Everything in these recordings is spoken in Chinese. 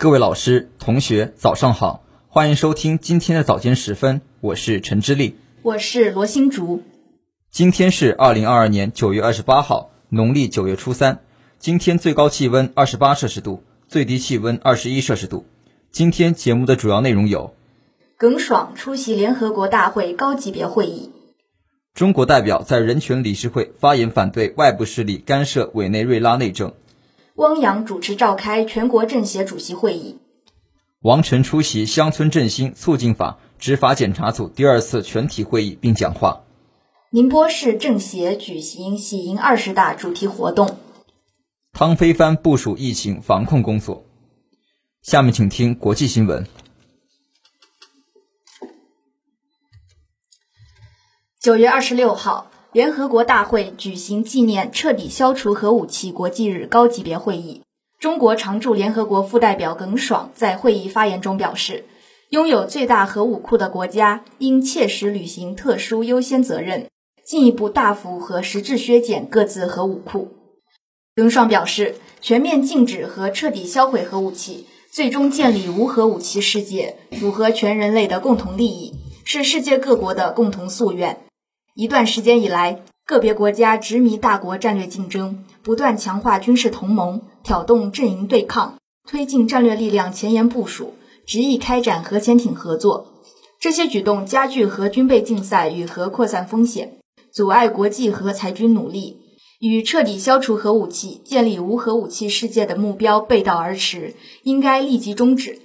各位老师、同学，早上好，欢迎收听今天的早间时分，我是陈之力，我是罗新竹。今天是二零二二年九月二十八号，农历九月初三。今天最高气温二十八摄氏度，最低气温二十一摄氏度。今天节目的主要内容有：耿爽出席联合国大会高级别会议；中国代表在人权理事会发言反对外部势力干涉委内瑞拉内政；汪洋主持召开全国政协主席会议；王晨出席乡村振兴促进法执法检查组第二次全体会议并讲话；宁波市政协举行喜迎二十大主题活动；汤飞帆部署疫情防控工作。下面请听国际新闻。九月二十六号，联合国大会举行纪念彻底消除核武器国际日高级别会议。中国常驻联合国副代表耿爽在会议发言中表示，拥有最大核武库的国家应切实履行特殊优先责任，进一步大幅和实质削减各自核武库。耿爽表示，全面禁止和彻底销毁核武器。最终建立无核武器世界，符合全人类的共同利益，是世界各国的共同夙愿。一段时间以来，个别国家执迷大国战略竞争，不断强化军事同盟，挑动阵营对抗，推进战略力量前沿部署，执意开展核潜艇合作。这些举动加剧核军备竞赛与核扩散风险，阻碍国际核裁军努力。与彻底消除核武器、建立无核武器世界的目标背道而驰，应该立即终止。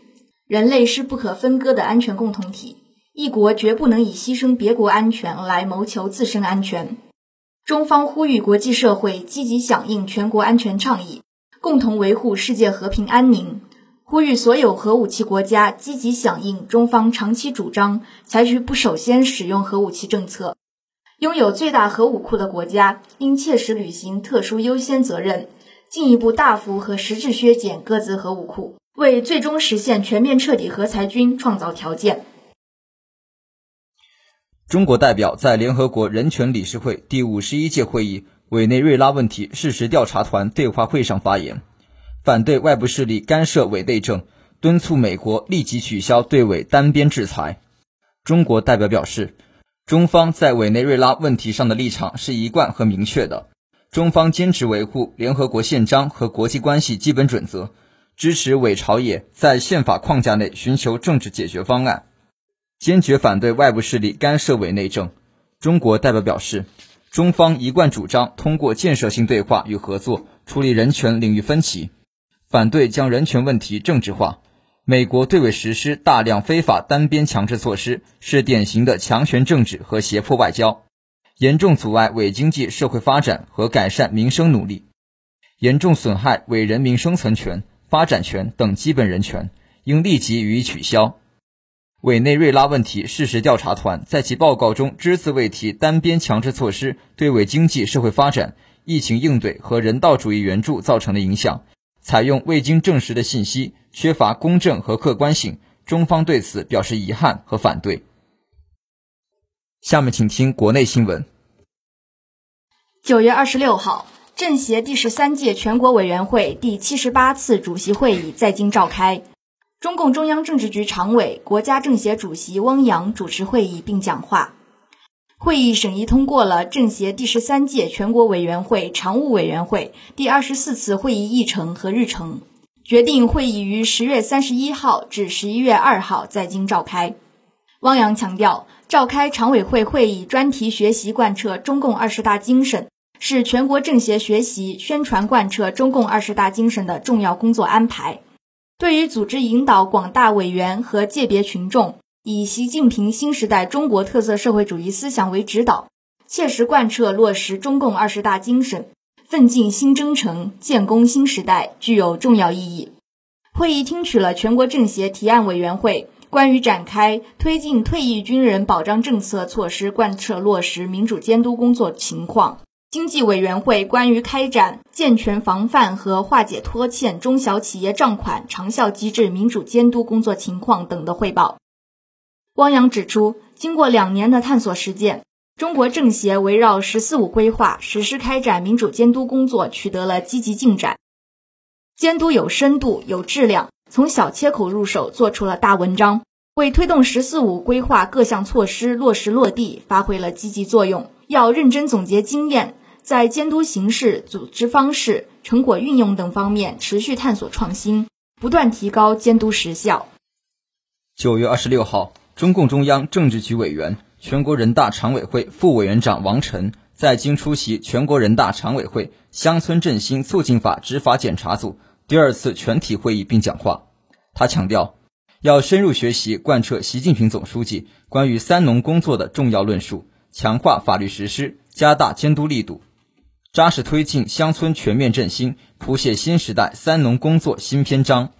人类是不可分割的安全共同体，一国绝不能以牺牲别国安全来谋求自身安全。中方呼吁国际社会积极响应全国安全倡议，共同维护世界和平安宁。呼吁所有核武器国家积极响应中方长期主张，采取不首先使用核武器政策。拥有最大核武库的国家应切实履行特殊优先责任，进一步大幅和实质削减各自核武库，为最终实现全面彻底核裁军创造条件。中国代表在联合国人权理事会第五十一届会议委内瑞拉问题事实调查团对话会上发言，反对外部势力干涉委内政，敦促美国立即取消对委单边制裁。中国代表表示。中方在委内瑞拉问题上的立场是一贯和明确的。中方坚持维护联合国宪章和国际关系基本准则，支持委朝野在宪法框架内寻求政治解决方案，坚决反对外部势力干涉委内政。中国代表表示，中方一贯主张通过建设性对话与合作处理人权领域分歧，反对将人权问题政治化。美国对委实施大量非法单边强制措施，是典型的强权政治和胁迫外交，严重阻碍委经济社会发展和改善民生努力，严重损害委人民生存权、发展权等基本人权，应立即予以取消。委内瑞拉问题事实调查团在其报告中只字未提单边强制措施对委经济社会发展、疫情应对和人道主义援助造成的影响。采用未经证实的信息，缺乏公正和客观性，中方对此表示遗憾和反对。下面请听国内新闻。九月二十六号，政协第十三届全国委员会第七十八次主席会议在京召开，中共中央政治局常委、国家政协主席汪洋主持会议并讲话。会议审议通过了政协第十三届全国委员会常务委员会第二十四次会议议程和日程，决定会议于十月三十一号至十一月二号在京召开。汪洋强调，召开常委会会议专题学习贯彻中共二十大精神，是全国政协学习宣传贯彻中共二十大精神的重要工作安排。对于组织引导广大委员和界别群众。以习近平新时代中国特色社会主义思想为指导，切实贯彻落实中共二十大精神，奋进新征程，建功新时代，具有重要意义。会议听取了全国政协提案委员会关于展开推进退役军人保障政策措施贯彻落实民主监督工作情况，经济委员会关于开展健全防范和化解拖欠中小企业账款长效机制民主监督工作情况等的汇报。汪洋指出，经过两年的探索实践，中国政协围绕“十四五”规划实施开展民主监督工作取得了积极进展，监督有深度、有质量，从小切口入手，做出了大文章，为推动“十四五”规划各项措施落实落地发挥了积极作用。要认真总结经验，在监督形式、组织方式、成果运用等方面持续探索创新，不断提高监督实效。九月二十六号，中共中央政治局委员、全国人大常委会副委员长王晨在京出席全国人大常委会乡村振兴促进法执法检查组。第二次全体会议并讲话，他强调，要深入学习贯彻习近平总书记关于“三农”工作的重要论述，强化法律实施，加大监督力度，扎实推进乡村全面振兴，谱写新时代“三农”工作新篇章。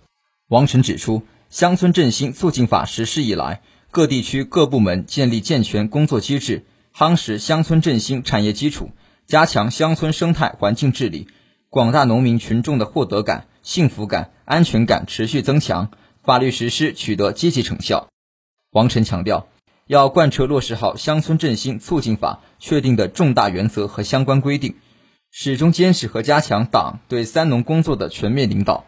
王晨指出，乡村振兴促进法实施以来，各地区各部门建立健全工作机制，夯实乡村振兴产业基础，加强乡村生态环境治理，广大农民群众的获得感。幸福感、安全感持续增强，法律实施取得积极成效。王晨强调，要贯彻落实好《乡村振兴促进法》确定的重大原则和相关规定，始终坚持和加强党对“三农”工作的全面领导，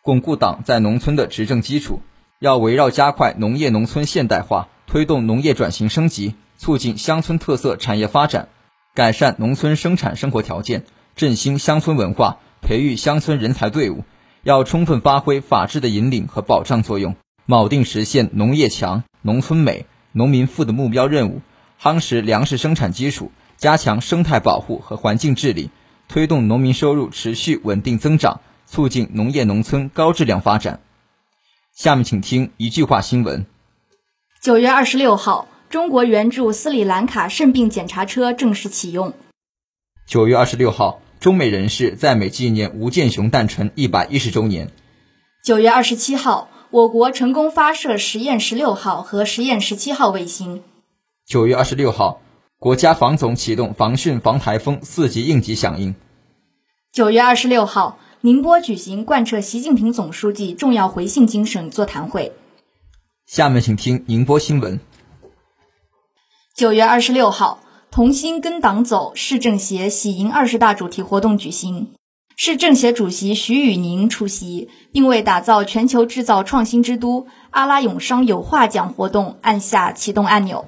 巩固党在农村的执政基础。要围绕加快农业农村现代化、推动农业转型升级、促进乡村特色产业发展、改善农村生产生活条件、振兴乡村文化、培育乡村人才队伍。要充分发挥法治的引领和保障作用，铆定实现农业强、农村美、农民富的目标任务，夯实粮食生产基础，加强生态保护和环境治理，推动农民收入持续稳定增长，促进农业农村高质量发展。下面请听一句话新闻：九月二十六号，中国援助斯里兰卡肾病检查车正式启用。九月二十六号。中美人士在美纪念吴健雄诞辰一百一十周年。九月二十七号，我国成功发射实验十六号和实验十七号卫星。九月二十六号，国家防总启动防汛防台风四级应急响应。九月二十六号，宁波举行贯彻习近平总书记重要回信精神座谈会。下面请听宁波新闻。九月二十六号。同心跟党走，市政协喜迎二十大主题活动举行，市政协主席徐宇宁出席，并为打造全球制造创新之都——阿拉永商有话讲活动按下启动按钮。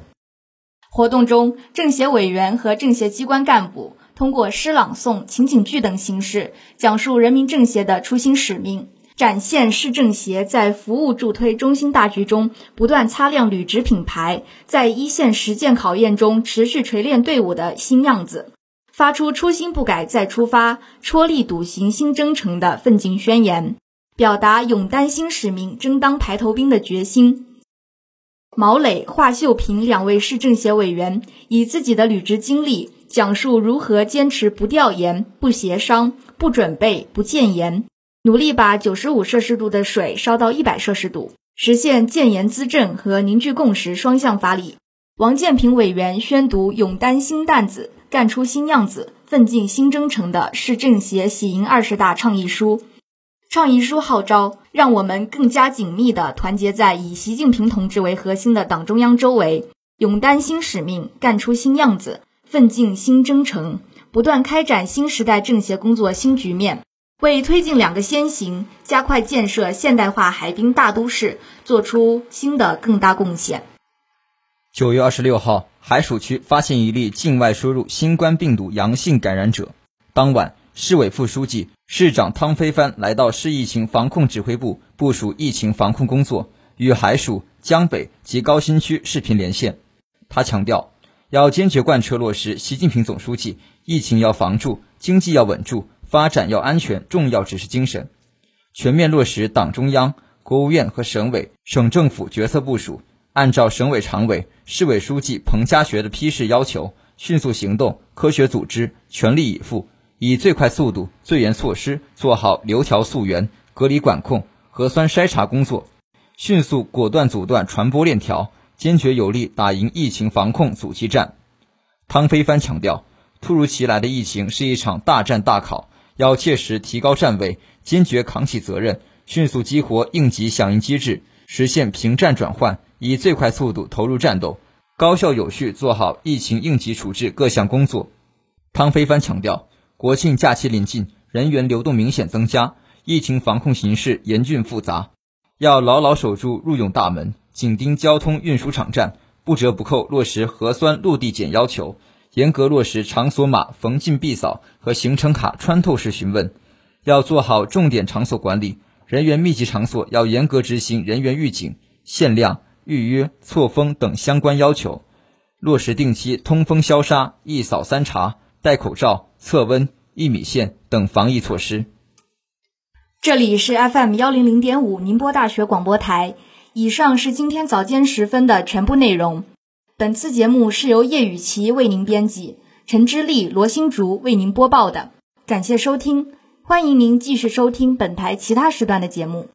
活动中，政协委员和政协机关干部通过诗朗诵、情景剧等形式，讲述人民政协的初心使命。展现市政协在服务助推中心大局中不断擦亮履职品牌，在一线实践考验中持续锤炼队伍的新样子，发出初心不改再出发、戳力笃行新征程的奋进宣言，表达勇担新使命、争当排头兵的决心。毛磊、华秀平两位市政协委员以自己的履职经历，讲述如何坚持不调研、不协商、不准备、不建言。努力把九十五摄氏度的水烧到一百摄氏度，实现建言资政和凝聚共识双向发力。王建平委员宣读“勇担新担子，干出新样子，奋进新征程”的市政协喜迎二十大倡议书。倡议书号召，让我们更加紧密地团结在以习近平同志为核心的党中央周围，勇担新使命，干出新样子，奋进新征程，不断开展新时代政协工作新局面。为推进两个先行、加快建设现代化海滨大都市做出新的更大贡献。九月二十六号，海曙区发现一例境外输入新冠病毒阳性感染者。当晚，市委副书记、市长汤飞帆来到市疫情防控指挥部部署疫情防控工作，与海曙、江北及高新区视频连线。他强调，要坚决贯彻落实习近平总书记“疫情要防住，经济要稳住”。发展要安全，重要指示精神，全面落实党中央、国务院和省委、省政府决策部署，按照省委常委、市委书记彭家学的批示要求，迅速行动，科学组织，全力以赴，以最快速度、最严措施做好流调溯源、隔离管控、核酸筛查工作，迅速果断阻断传播链条，坚决有力打赢疫情防控阻击战。汤飞帆强调，突如其来的疫情是一场大战大考。要切实提高站位，坚决扛起责任，迅速激活应急响应机制，实现平战转换，以最快速度投入战斗，高效有序做好疫情应急处置各项工作。汤飞帆强调，国庆假期临近，人员流动明显增加，疫情防控形势严峻复杂，要牢牢守住入涌大门，紧盯交通运输场站，不折不扣落实核酸落地检要求，严格落实场所码逢进必扫和行程卡穿透式询问。要做好重点场所管理，人员密集场所要严格执行人员预警、限量、预约、错峰等相关要求，落实定期通风消杀、一扫三查、戴口罩、测温、一米线等防疫措施。这里是 FM 幺零零点五宁波大学广播台。以上是今天早间时分的全部内容。本次节目是由叶雨琪为您编辑，陈之丽、罗新竹为您播报的。感谢收听，欢迎您继续收听本台其他时段的节目。